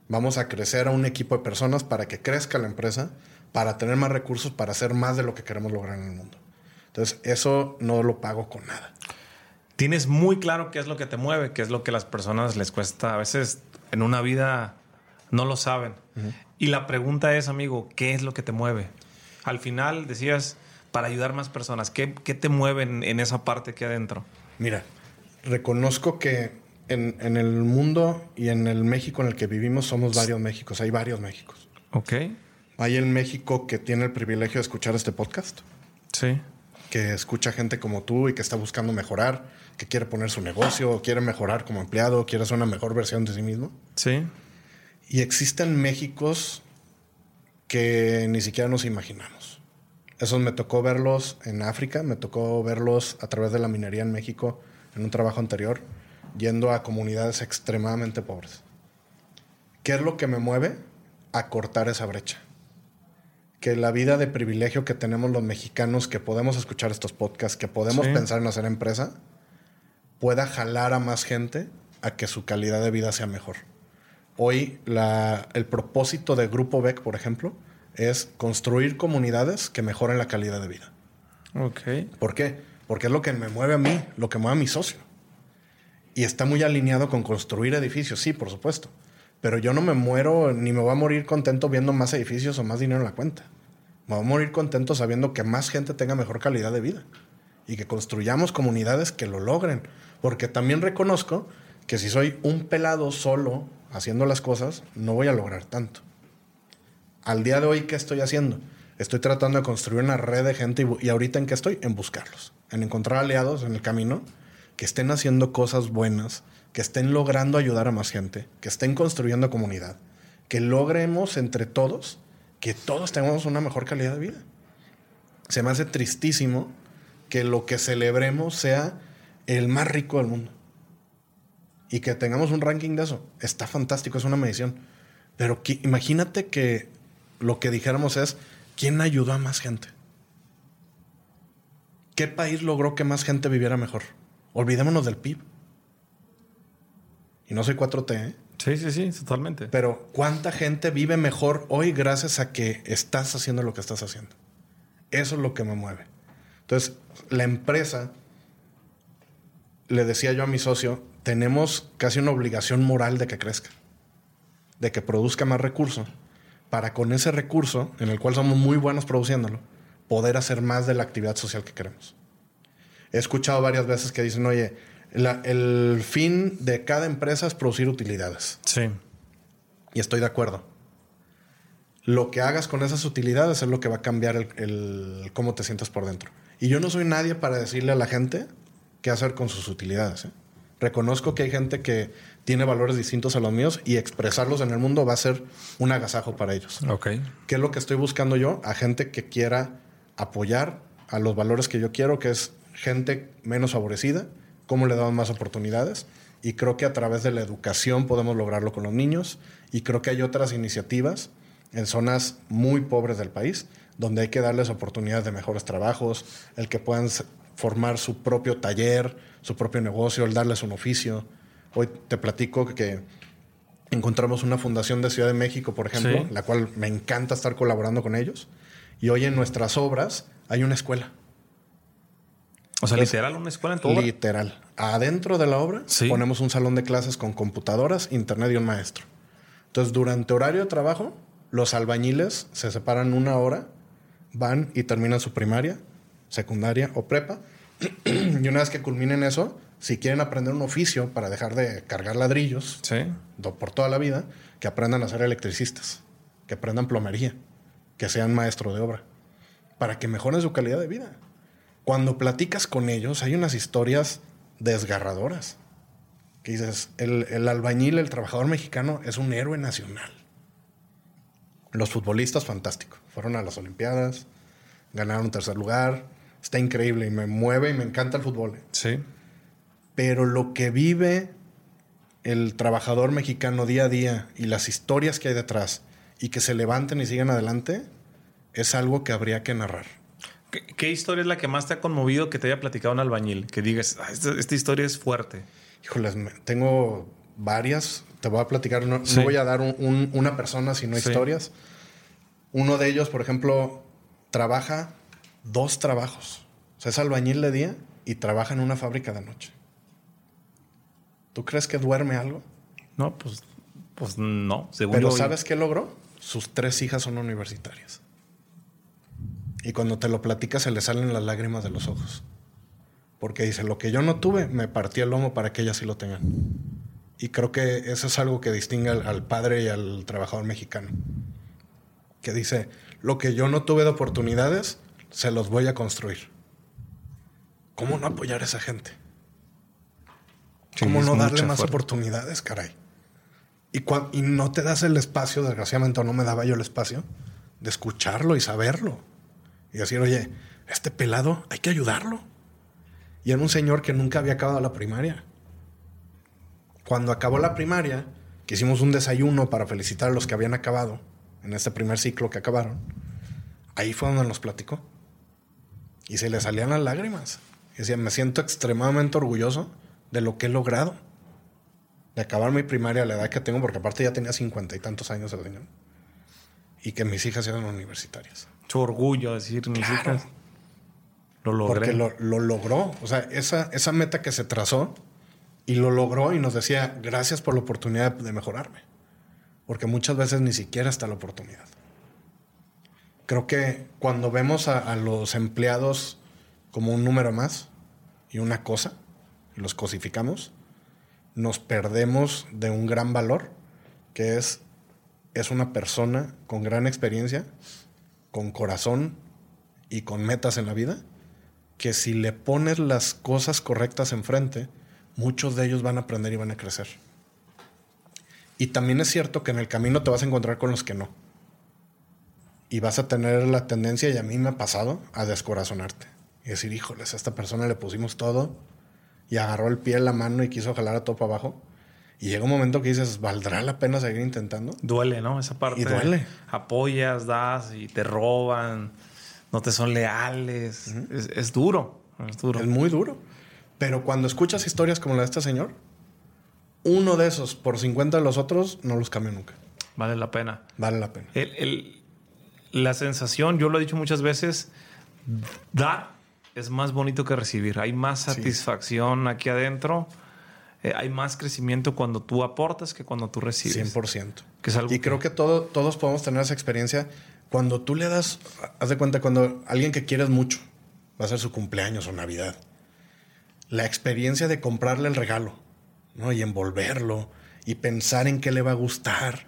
Vamos a crecer a un equipo de personas para que crezca la empresa, para tener más recursos, para hacer más de lo que queremos lograr en el mundo. Entonces, eso no lo pago con nada. Tienes muy claro qué es lo que te mueve, qué es lo que a las personas les cuesta. A veces en una vida no lo saben. Y la pregunta es, amigo, ¿qué es lo que te mueve? Al final decías, para ayudar más personas, ¿qué, qué te mueve en, en esa parte que adentro? Mira, reconozco que en, en el mundo y en el México en el que vivimos somos varios Méxicos, hay varios Méxicos. Ok. Hay el México que tiene el privilegio de escuchar este podcast, Sí. que escucha gente como tú y que está buscando mejorar, que quiere poner su negocio, quiere mejorar como empleado, quiere ser una mejor versión de sí mismo. Sí. Y existen Méxicos que ni siquiera nos imaginamos. Esos me tocó verlos en África, me tocó verlos a través de la minería en México en un trabajo anterior, yendo a comunidades extremadamente pobres. ¿Qué es lo que me mueve? A cortar esa brecha. Que la vida de privilegio que tenemos los mexicanos, que podemos escuchar estos podcasts, que podemos Sí. pensar en hacer empresa, pueda jalar a más gente a que su calidad de vida sea mejor. Hoy la- el propósito de Grupo BEC, por ejemplo, es construir comunidades que mejoren la calidad de vida. Ok. ¿Por qué? Porque es lo que me mueve a mí, lo que mueve a mi socio. Y está muy alineado con construir edificios, sí, por supuesto. Pero yo no me muero ni me voy a morir contento viendo más edificios o más dinero en la cuenta. Me voy a morir contento sabiendo que más gente tenga mejor calidad de vida. Y que construyamos comunidades que lo logren. Porque también reconozco que si soy un pelado solo haciendo las cosas, no voy a lograr tanto. Al día de hoy, ¿qué estoy haciendo? Estoy tratando de construir una red de gente y, ahorita en qué estoy? En buscarlos, en encontrar aliados en el camino que estén haciendo cosas buenas, que estén logrando ayudar a más gente, que estén construyendo comunidad, que logremos entre todos que todos tengamos una mejor calidad de vida. Se me hace tristísimo que lo que celebremos sea el más rico del mundo. Y que tengamos un ranking de eso. Está fantástico, es una medición. Pero qui- imagínate que lo que dijéramos es, ¿quién ayudó a más gente? ¿Qué país logró que más gente viviera mejor? Olvidémonos del PIB. Y no soy 4T, ¿eh? Sí, sí, sí, totalmente. Pero ¿cuánta gente vive mejor hoy gracias a que estás haciendo lo que estás haciendo? Eso es lo que me mueve. Entonces, la empresa, le decía yo a mi socio, tenemos casi una obligación moral de que crezca, de que produzca más recursos, para con ese recurso, en el cual somos muy buenos produciéndolo, poder hacer más de la actividad social que queremos. He escuchado varias veces que dicen, oye, la- el fin de cada empresa es producir utilidades. Sí. Y estoy de acuerdo. Lo que hagas con esas utilidades es lo que va a cambiar el, el cómo te sientes por dentro. Y yo no soy nadie para decirle a la gente qué hacer con sus utilidades. ¿eh? Reconozco que hay gente que tiene valores distintos a los míos y expresarlos en el mundo va a ser un agasajo para ellos. Ok. ¿Qué es lo que estoy buscando yo? A gente que quiera apoyar a los valores que yo quiero, que es gente menos favorecida, cómo le damos más oportunidades. Y creo que a través de la educación podemos lograrlo con los niños. Y creo que hay otras iniciativas en zonas muy pobres del país, donde hay que darles oportunidades de mejores trabajos, el que puedan formar su propio taller, su propio negocio, el darles un oficio. Hoy te platico que encontramos una fundación de Ciudad de México, por ejemplo, Sí. la cual me encanta estar colaborando con ellos. Y hoy en nuestras obras hay una escuela. O sea, literal, una escuela en tu obra. Literal. Adentro de la obra Sí. ponemos un salón de clases con computadoras, internet y un maestro. Entonces, durante horario de trabajo, los albañiles se separan una hora, van y terminan su primaria, secundaria o prepa. y una vez que culminen eso, si quieren aprender un oficio para dejar de cargar ladrillos Sí. por toda la vida, que aprendan a ser electricistas, que aprendan plomería, que sean maestro de obra, para que mejoren su calidad de vida. Cuando platicas con ellos, hay unas historias desgarradoras. Que dices, el, el albañil, el trabajador mexicano, es un héroe nacional. Los futbolistas, fantástico. Fueron a las Olimpiadas, ganaron tercer lugar. Está increíble y me mueve y me encanta el fútbol. ¿eh? Sí. Pero lo que vive el trabajador mexicano día a día y las historias que hay detrás y que se levanten y sigan adelante es algo que habría que narrar. ¿Qué, qué historia es la que más te ha conmovido que te haya platicado un albañil? Que digas, "Ah, esta, esta historia es fuerte. Híjoles, tengo varias. Te voy a platicar. No, no Sí. voy a dar un- un- una persona, sino Sí. historias. Uno de ellos, por ejemplo, trabaja dos trabajos. O sea, es albañil de día y trabaja en una fábrica de noche. ¿Tú crees que duerme algo? No, pues, pues no. Según Pero yo- ¿sabes qué logró? Sus tres hijas son universitarias. Y cuando te lo platicas se le salen las lágrimas de los ojos. Porque dice, lo que yo no tuve, me partí el lomo para que ellas sí lo tengan. Y creo que eso es algo que distingue al, al padre y al trabajador mexicano. Que dice, lo que yo no tuve de oportunidades, se los voy a construir. ¿Cómo no apoyar a esa gente? ¿Cómo no darle más oportunidades, caray? Y no te das el espacio, desgraciadamente, o no me daba yo el espacio, de escucharlo y saberlo. Y decir, oye, este pelado hay que ayudarlo. Y era un señor que nunca había acabado la primaria. Cuando acabó la primaria, que hicimos un desayuno para felicitar a los que habían acabado en este primer ciclo que acabaron, ahí fue donde nos platicó. Y se le salían las lágrimas. Y decía, me siento extremadamente orgulloso de lo que he logrado. De acabar mi primaria a la edad que tengo, porque aparte ya tenía cincuenta y tantos años el señor. Y que mis hijas eran universitarias. Su orgullo decir, mis Claro. hijas. Lo logré. Porque lo, lo logró. O sea, esa, esa meta que se trazó y lo logró y nos decía, gracias por la oportunidad de mejorarme. Porque muchas veces ni siquiera está la oportunidad. Creo que cuando vemos a, a los empleados como un número más y una cosa, y los cosificamos, nos perdemos de un gran valor, que es, es una persona con gran experiencia, con corazón y con metas en la vida, que si le pones las cosas correctas enfrente, muchos de ellos van a aprender y van a crecer. Y también es cierto que en el camino te vas a encontrar con los que no. Y vas a tener la tendencia, y a mí me ha pasado, a descorazonarte. Y decir, híjoles, a esta persona le pusimos todo y agarró el pie en la mano y quiso jalar a todo para abajo. Y llega un momento que dices, ¿valdrá la pena seguir intentando? Duele, ¿no? Esa parte. Y duele. Apoyas, das y te roban. No te son leales. es, es duro. Es duro. Es muy duro. Pero cuando escuchas historias como la de este señor, uno de esos por 50 de los otros no los cambia nunca. Vale la pena. Vale la pena. El- el- la sensación, yo lo he dicho muchas veces, dar es más bonito que recibir. Hay más satisfacción aquí adentro. Eh, hay más crecimiento cuando tú aportas que cuando tú recibes. 100%. Que es algo y creo que todo, todos podemos tener esa experiencia. Cuando tú le das, haz de cuenta, cuando alguien que quieres mucho, va a ser su cumpleaños o Navidad, la experiencia de comprarle el regalo, ¿no? Y envolverlo, y pensar en qué le va a gustar,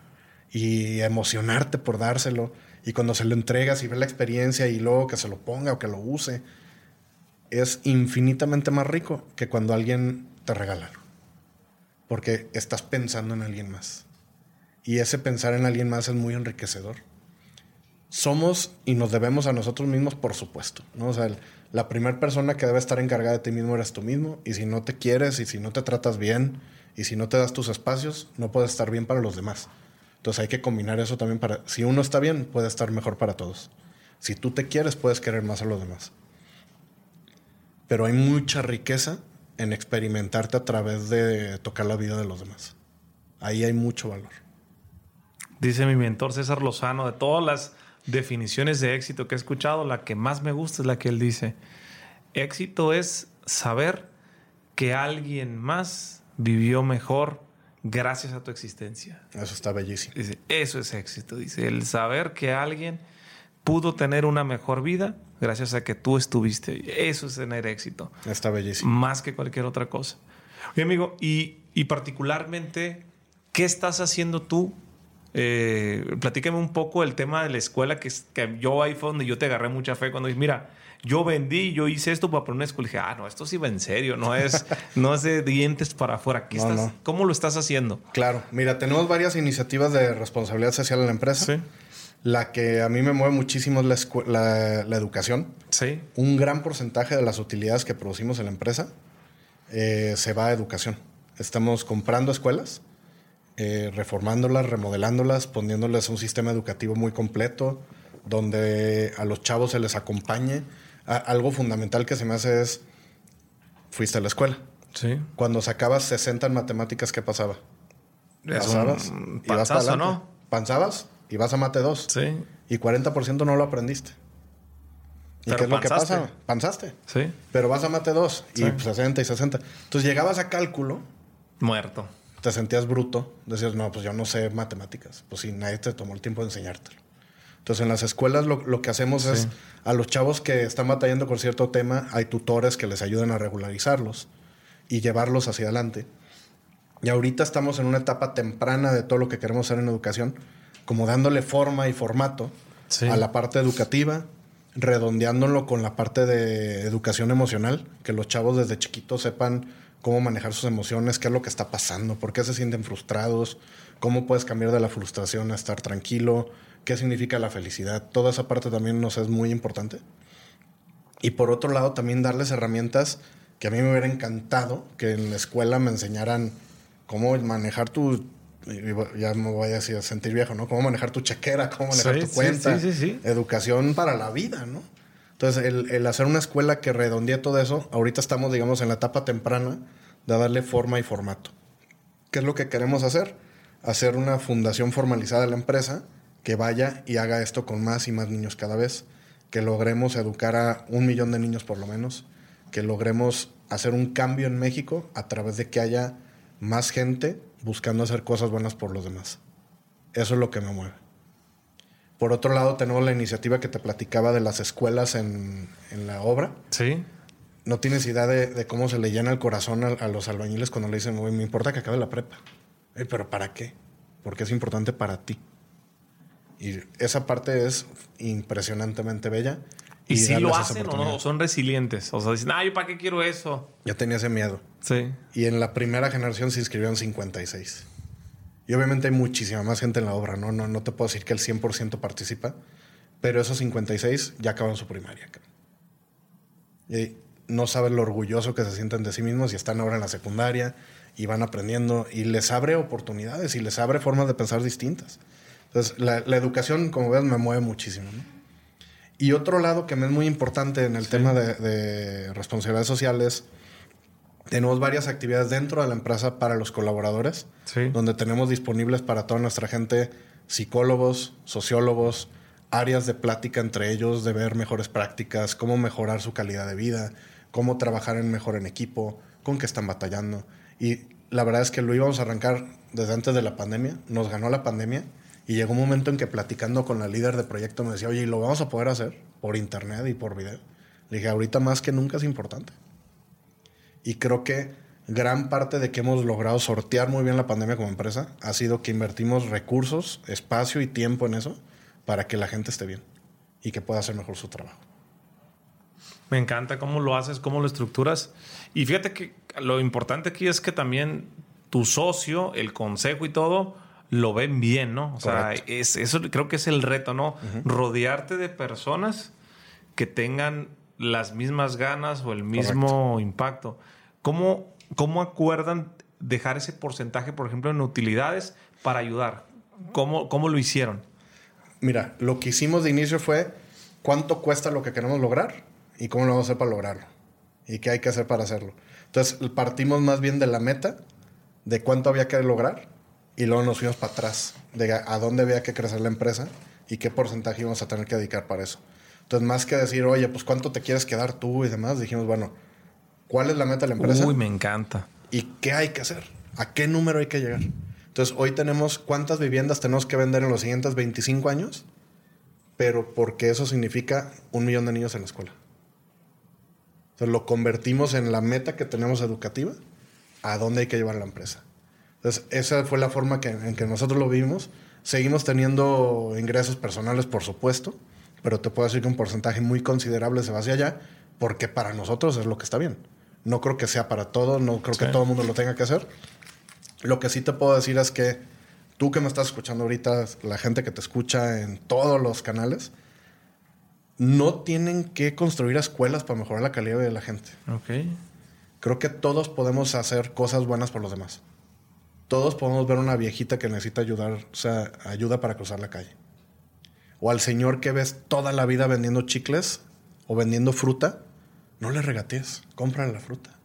y emocionarte por dárselo, y cuando se lo entregas y ves la experiencia y luego que se lo ponga o que lo use, es infinitamente más rico que cuando alguien te regala. Porque estás pensando en alguien más. Y ese pensar en alguien más es muy enriquecedor. Somos y nos debemos a nosotros mismos, por supuesto. ¿no? O sea, la primera persona que debe estar encargada de ti mismo eres tú mismo. Y si no te quieres, y si no te tratas bien, y si no te das tus espacios, no puedes estar bien para los demás. Entonces hay que combinar eso también para... Si uno está bien, puede estar mejor para todos. Si tú te quieres, puedes querer más a los demás. Pero hay mucha riqueza en experimentarte a través de tocar la vida de los demás. Ahí hay mucho valor. Dice mi mentor César Lozano, de todas las definiciones de éxito que he escuchado, la que más me gusta es la que él dice. Éxito es saber que alguien más vivió mejor gracias a tu existencia. Eso está bellísimo. Dice, eso es éxito. Dice, el saber que alguien pudo tener una mejor vida gracias a que tú estuviste. Eso es tener éxito. Está bellísimo. Más que cualquier otra cosa. Oye, amigo, y, y particularmente, ¿qué estás haciendo tú? Eh, platícame un poco el tema de la escuela, que, que yo ahí fue donde yo te agarré mucha fe cuando dices, mira, yo vendí, yo hice esto para poner una escuela. Y dije, ah, no, esto sí va en serio, no es, no es de dientes para afuera. ¿Qué No, estás- no. ¿Cómo lo estás haciendo? Claro, mira, tenemos varias iniciativas de responsabilidad social en la empresa. Sí. La que a mí me mueve muchísimo es la, escu- la- la educación. Sí. Un gran porcentaje de las utilidades que producimos en la empresa eh, se va a educación. Estamos comprando escuelas, eh, reformándolas, remodelándolas, poniéndoles un sistema educativo muy completo, donde a los chavos se les acompañe. A- algo fundamental que se me hace es, fuiste a la escuela. Sí. Cuando sacabas 60 en matemáticas, ¿qué pasaba? Pasabas un y vas panzazo, para adelante. ¿no? Panzabas y vas a mate 2. Sí. Y 40% no lo aprendiste. ¿Y Pero qué es lo que panzaste. pasa? Panzaste. Sí. Pero vas a mate 2 y Sí. pues, 60 y 60. Entonces llegabas a cálculo, Muerto. te sentías bruto, decías, no, pues yo no sé matemáticas. Pues sí, nadie te tomó el tiempo de enseñártelo. Entonces en las escuelas lo, lo que hacemos es a los chavos que están batallando con cierto tema, hay tutores que les ayudan a regularizarlos y llevarlos hacia adelante. Y ahorita estamos en una etapa temprana de todo lo que queremos hacer en educación, como dándole forma y formato Sí. a la parte educativa, redondeándolo con la parte de educación emocional, que los chavos desde chiquitos sepan cómo manejar sus emociones, qué es lo que está pasando, por qué se sienten frustrados, cómo puedes cambiar de la frustración a estar tranquilo, qué significa la felicidad. Toda esa parte también nos es muy importante. Y por otro lado, también darles herramientas que a mí me hubiera encantado que en la escuela me enseñaran cómo manejar tu. Ya me voy a sentir viejo, ¿no? Cómo manejar tu chequera, cómo manejar Sí, tu cuenta. sí, sí, sí. Educación para la vida, ¿no? Entonces, el, el hacer una escuela que redondee todo eso, ahorita estamos, digamos, en la etapa temprana de darle forma y formato. ¿Qué es lo que queremos hacer? Hacer una fundación formalizada de la empresa que vaya y haga esto con más y más niños cada vez. Que logremos educar a un millón de niños por lo menos. Que logremos hacer un cambio en México a través de que haya más gente buscando hacer cosas buenas por los demás. Eso es lo que me mueve. Por otro lado, tenemos la iniciativa que te platicaba de las escuelas en, en la obra. Sí. No tienes idea de, de cómo se le llena el corazón a, a los albañiles cuando le dicen, "Güey, me importa que acabe la prepa. "Eh, pero ¿para qué? Porque es importante para ti. Y esa parte es impresionantemente bella. ¿Y, si lo hacen o no? oportunidad. ¿O son resilientes? O sea, dicen, ah, ¿yo para qué quiero eso? Yo tenía ese miedo. Sí. Y en la primera generación se inscribieron 56. Y obviamente hay muchísima más gente en la obra, ¿no? No, no te puedo decir que el 100% participa, pero esos 56 ya acaban su primaria. Y no saben lo orgulloso que se sienten de sí mismos y están ahora en la secundaria y van aprendiendo y les abre oportunidades y les abre formas de pensar distintas. Entonces, la, la educación, como ves, me mueve muchísimo, ¿no? Y otro lado que me es muy importante en el tema de, de responsabilidades sociales, tenemos varias actividades dentro de la empresa para los colaboradores, Sí. donde tenemos disponibles para toda nuestra gente psicólogos, sociólogos, áreas de plática entre ellos, de ver mejores prácticas, cómo mejorar su calidad de vida, cómo trabajar en mejor en equipo, con qué están batallando. Y la verdad es que lo íbamos a arrancar desde antes de la pandemia, nos ganó la pandemia y llegó un momento en que platicando con la líder de proyecto me decía, oye, ¿y lo vamos a poder hacer por internet y por video? Le dije, ahorita más que nunca es importante. Y creo que gran parte de que hemos logrado sortear muy bien la pandemia como empresa ha sido que invertimos recursos, espacio y tiempo en eso para que la gente esté bien y que pueda hacer mejor su trabajo. Me encanta cómo lo haces, cómo lo estructuras. Y fíjate que lo importante aquí es que también tu socio, el consejo y todo, lo ven bien, ¿no? O sea, es, eso creo que es el reto, ¿no? Rodearte de personas que tengan las mismas ganas o el mismo impacto. ¿Cómo, ¿Cómo acuerdan dejar ese porcentaje, por ejemplo, en utilidades para ayudar? ¿Cómo, cómo lo hicieron? Mira, lo que hicimos de inicio fue cuánto cuesta lo que queremos lograr y cómo lo vamos a hacer para lograrlo y qué hay que hacer para hacerlo. Entonces partimos más bien de la meta, de cuánto había que lograr, y luego nos fuimos para atrás, de a dónde había que crecer la empresa y qué porcentaje íbamos a tener que dedicar para eso. Entonces, más que decir, oye, pues cuánto te quieres quedar tú y demás, dijimos, bueno, ¿cuál es la meta de la empresa? Uy, me encanta. ¿Y qué hay que hacer? ¿A qué número hay que llegar? Entonces, hoy tenemos cuántas viviendas tenemos que vender en los siguientes 25 años, pero porque eso significa un millón de niños en la escuela. Entonces, lo convertimos en la meta que tenemos educativa, a dónde hay que llevar la empresa. Entonces, esa fue la forma que, en que nosotros lo vimos. Seguimos teniendo ingresos personales, por supuesto, pero te puedo decir que un porcentaje muy considerable se va hacia allá, porque para nosotros es lo que está bien. No creo que sea para todos, no creo que todo el mundo lo tenga que hacer. Lo que sí te puedo decir es que tú que me estás escuchando ahorita, la gente que te escucha en todos los canales, no tienen que construir escuelas para mejorar la calidad de la gente. Ok. Creo que todos podemos hacer cosas buenas por los demás. Todos podemos ver una viejita que necesita ayudar, o sea, ayuda para cruzar la calle. O al señor que ves toda la vida vendiendo chicles o vendiendo fruta, no le regatees, cómprale la fruta.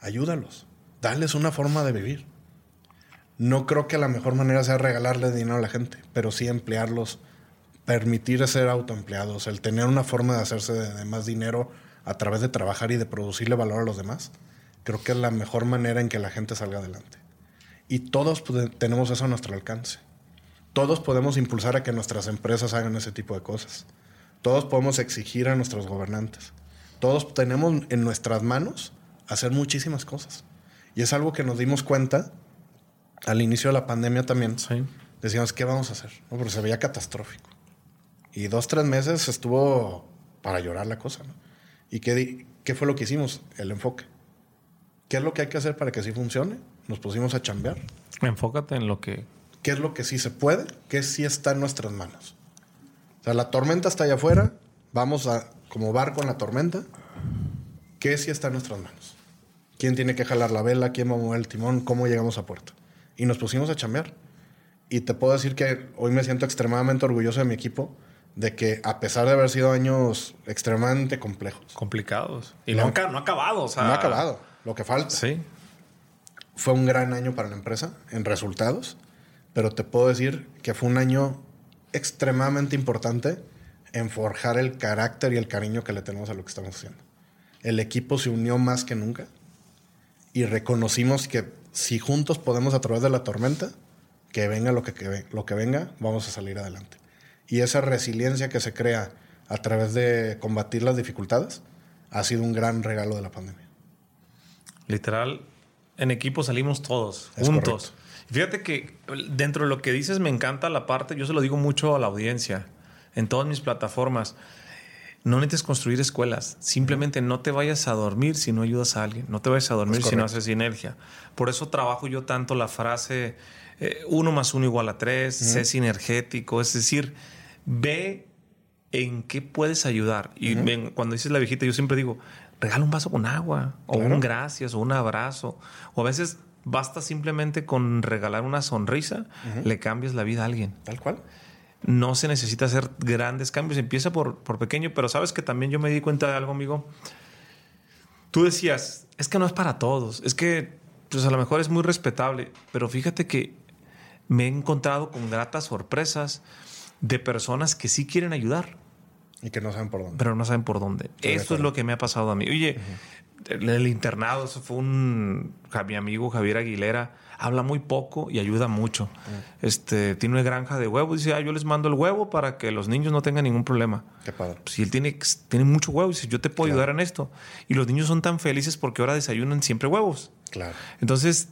Ayúdalos, dales una forma de vivir. No creo que la mejor manera sea regalarle dinero a la gente, pero sí emplearlos, permitir ser autoempleados, el tener una forma de hacerse de más dinero a través de trabajar y de producirle valor a los demás. Creo que es la mejor manera en que la gente salga adelante. Y todos tenemos eso a nuestro alcance. Todos podemos impulsar a que nuestras empresas hagan ese tipo de cosas. Todos podemos exigir a nuestros gobernantes. Todos tenemos en nuestras manos hacer muchísimas cosas. Y es algo que nos dimos cuenta al inicio de la pandemia también. Sí. Decíamos, ¿qué vamos a hacer? No, porque se veía catastrófico. Y dos, tres meses estuvo para llorar la cosa. ¿no? ¿Y qué, qué fue lo que hicimos? El enfoque. ¿Qué es lo que hay que hacer para que sí funcione? Nos pusimos a chambear. Enfócate en lo que. ¿Qué es lo que sí se puede? ¿Qué sí está en nuestras manos? O sea, la tormenta está allá afuera. Vamos a, como barco en la tormenta. ¿Qué sí está en nuestras manos? ¿Quién tiene que jalar la vela? ¿Quién va a mover el timón? ¿Cómo llegamos a puerto? Y nos pusimos a chambear. Y te puedo decir que hoy me siento extremadamente orgulloso de mi equipo. De que a pesar de haber sido años extremadamente complejos. complicados. Y No. no, no ha acabado. O sea, No ha acabado. Lo que falta. Sí. Fue un gran año para la empresa en resultados, pero te puedo decir que fue un año extremadamente importante en forjar el carácter y el cariño que le tenemos a lo que estamos haciendo. El equipo se unió más que nunca y reconocimos que si juntos podemos a través de la tormenta, que venga lo que, que lo que venga, vamos a salir adelante. Y esa resiliencia que se crea a través de combatir las dificultades ha sido un gran regalo de la pandemia. Literal, en equipo salimos todos, Es juntos. correcto. Fíjate que dentro de lo que dices me encanta la parte, yo se lo digo mucho a la audiencia, en todas mis plataformas. No necesitas construir escuelas. Simplemente no te vayas a dormir si no ayudas a alguien. No te vayas a dormir Es si no haces sinergia. Por eso trabajo yo tanto la frase eh, uno más uno igual a tres, sé sinergético. Es decir, ve en qué puedes ayudar. Y ven, cuando dices la viejita, yo siempre digo, regala un vaso con agua, o Claro. un gracias, o un abrazo. O a veces basta simplemente con regalar una sonrisa, le cambias la vida a alguien. Tal cual. No se necesita hacer grandes cambios, empieza por, por pequeño, pero sabes que también yo me di cuenta de algo, amigo. Tú decías, es que no es para todos, es que pues a lo mejor es muy respetable, pero fíjate que me he encontrado con gratas sorpresas de personas que sí quieren ayudar, Y que no saben por dónde. pero no saben por dónde. Estoy Esto es lo que me ha pasado a mí. Oye, el, el internado, eso fue un... Mi amigo Javier Aguilera habla muy poco y ayuda mucho. Este, tiene una granja de huevos. Dice, ah, yo les mando el huevo para que los niños no tengan ningún problema. Qué padre. Si él tiene, tiene mucho huevo, dice, yo te puedo ayudar en esto. Y los niños son tan felices porque ahora desayunan siempre huevos. Claro. Entonces,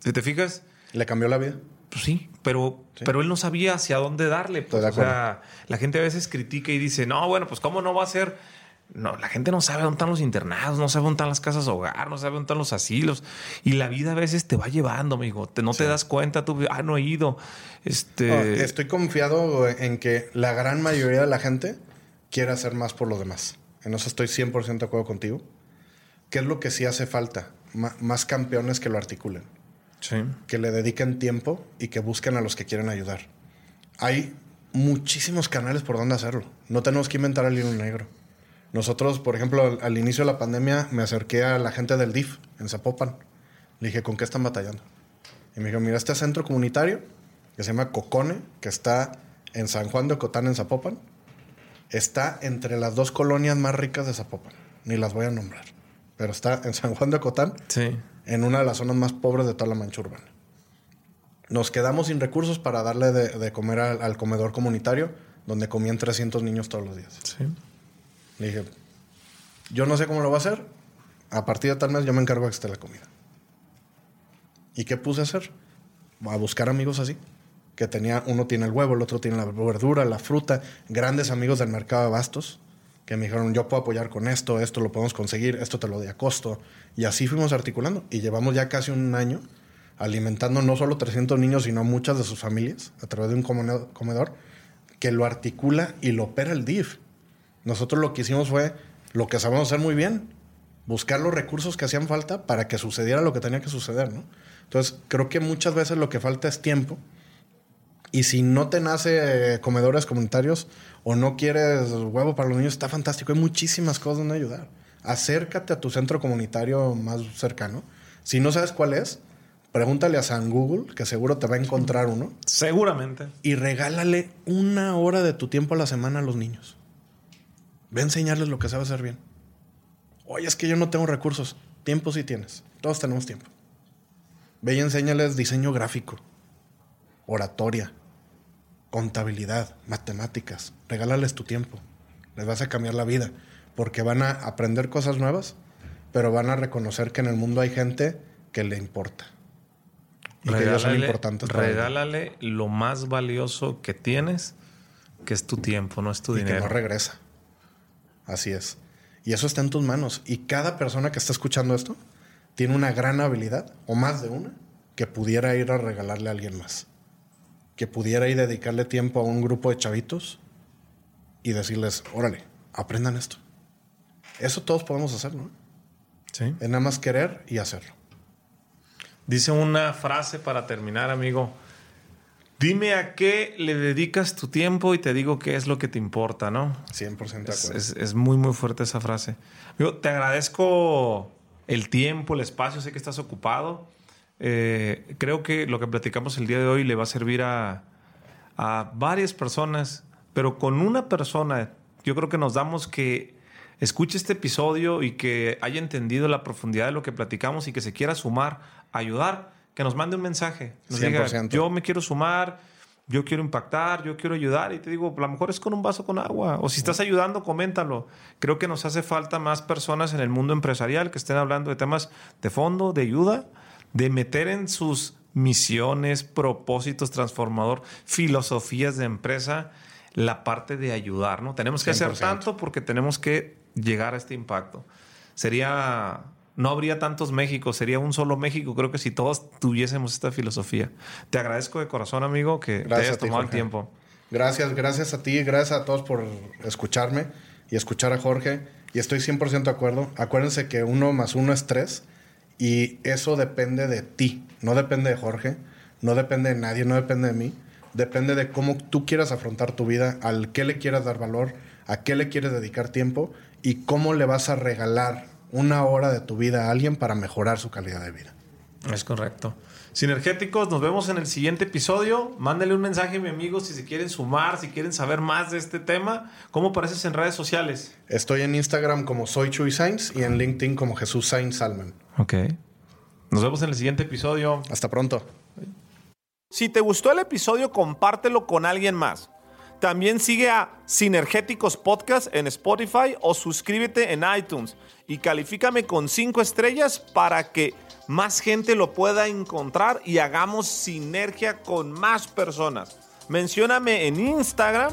si te fijas, ¿Le cambió la vida? Pues sí, pero, Sí. pero él no sabía hacia dónde darle. pues. O sea, la gente a veces critica y dice, no, bueno, pues cómo no va a ser. No, la gente no sabe dónde están los internados, no sabe dónde están las casas hogar, no sabe dónde están los asilos. Y la vida a veces te va llevando, amigo. Te, no te das cuenta, tú, ah, no he ido. Este, No, estoy confiado en que la gran mayoría de la gente quiere hacer más por los demás. En eso estoy 100% de acuerdo contigo. ¿Qué es lo que sí hace falta? Más campeones que lo articulen, sí. que le dediquen tiempo y que busquen a los que quieren ayudar. Hay muchísimos canales por donde hacerlo. No tenemos que inventar el hilo negro. Nosotros, por ejemplo, al, al inicio de la pandemia me acerqué a la gente del DIF en Zapopan. Le dije, ¿con qué están batallando? Y me dijo, mira, este centro comunitario que se llama Cocone, que está en San Juan de Ocotán, en Zapopan, está entre las dos colonias más ricas de Zapopan. Ni las voy a nombrar. Pero está en San Juan de Ocotán, Sí. En una de las zonas más pobres de toda la mancha urbana. Nos quedamos sin recursos para darle de, de comer al, al comedor comunitario, donde comían 300 niños todos los días. Sí. Le dije, yo no sé cómo lo va a hacer. A partir de tal mes yo me encargo de que esté la comida. ¿Y qué puse a hacer? A buscar amigos así. Que tenía, uno tiene el huevo, el otro tiene la verdura, la fruta. Grandes amigos del mercado de bastos. Que me dijeron, yo puedo apoyar con esto, esto lo podemos conseguir, esto te lo doy a costo. Y así fuimos articulando. Y llevamos ya casi un año alimentando no solo 300 niños, sino muchas de sus familias a través de un comedor que lo articula y lo opera el DIF. Nosotros lo que hicimos fue lo que sabemos hacer muy bien, buscar los recursos que hacían falta para que sucediera lo que tenía que suceder, ¿no? Entonces, creo que muchas veces lo que falta es tiempo. Y si no te nace eh, comedores comunitarios o no quieres huevo para los niños, está fantástico. Hay muchísimas cosas donde ayudar. Acércate a tu centro comunitario más cercano. Si no sabes cuál es, pregúntale a San Google, que seguro te va a encontrar uno Seguramente. y regálale una hora de tu tiempo a la semana a los niños. Ve a enseñarles lo que sabes hacer bien. Oye, es que yo no tengo recursos. Tiempo sí tienes. Todos tenemos tiempo. Ve y enséñales diseño gráfico, oratoria, contabilidad, matemáticas. Regálales tu tiempo. Les vas a cambiar la vida. Porque van a aprender cosas nuevas, pero van a reconocer que en el mundo hay gente que le importa. Y que ellos son Regálale, importantes regálale lo más valioso que tienes, que es tu tiempo, no es tu y que dinero. no regresa. Así es. Y eso está en tus manos. Y cada persona que está escuchando esto tiene una gran habilidad, o más de una, que pudiera ir a regalarle a alguien más. Que pudiera ir a dedicarle tiempo a un grupo de chavitos y decirles, órale, aprendan esto. Eso todos podemos hacer, ¿no? Sí. Es nada más querer y hacerlo. Dice una frase para terminar, amigo. Dime a qué le dedicas tu tiempo y te digo qué es lo que te importa, ¿no? 100% de acuerdo. Es, es- es muy, muy fuerte esa frase. Amigo, te agradezco el tiempo, el espacio, sé que estás ocupado. Eh, creo que lo que platicamos el día de hoy le va a servir a, a varias personas, pero con una persona, yo creo que nos damos que escuche este episodio y que haya entendido la profundidad de lo que platicamos y que se quiera sumar, ayudar, que nos mande un mensaje. Nos diga, 100%. yo me quiero sumar, yo quiero impactar, yo quiero ayudar. Y te digo, a lo mejor es con un vaso con agua. O si estás ayudando, coméntalo. Creo que nos hace falta más personas en el mundo empresarial que estén hablando de temas de fondo, de ayuda, de meter en sus misiones, propósitos transformador, filosofías de empresa, la parte de ayudar, ¿no? Tenemos que hacer 100%. tanto porque tenemos que llegar a este impacto. Sería, no habría tantos México, sería un solo México, creo que si todos tuviésemos esta filosofía. Te agradezco de corazón, amigo, que te Gracias hayas a ti, tomado el tiempo. Gracias, gracias a ti, gracias a todos por escucharme y escuchar a Jorge. Y estoy 100% de acuerdo. Acuérdense que uno más uno es tres y eso depende de ti, no depende de Jorge, no depende de nadie, no depende de mí. Depende de cómo tú quieras afrontar tu vida, al qué le quieras dar valor, a qué le quieres dedicar tiempo y cómo le vas a regalar una hora de tu vida a alguien para mejorar su calidad de vida. Es correcto. Sinergéticos, nos vemos en el siguiente episodio. Mándale un mensaje a mi amigo si se quieren sumar, si quieren saber más de este tema. ¿Cómo apareces en redes sociales? Estoy en Instagram como Soy Chuy Sainz y en LinkedIn como Jesús Sainz Salman. Ok. Nos vemos en el siguiente episodio. Hasta pronto. Si te gustó el episodio, compártelo con alguien más. También sigue a Sinergéticos Podcast en Spotify o suscríbete en iTunes y califícame con 5 estrellas para que más gente lo pueda encontrar y hagamos sinergia con más personas. Mencióname en Instagram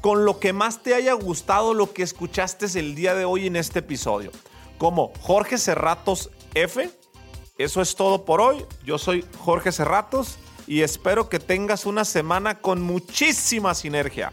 con lo que más te haya gustado lo que escuchaste el día de hoy en este episodio. Como Jorge Cerratos F. Eso es todo por hoy. Yo soy Jorge Cerratos y espero que tengas una semana con muchísima sinergia.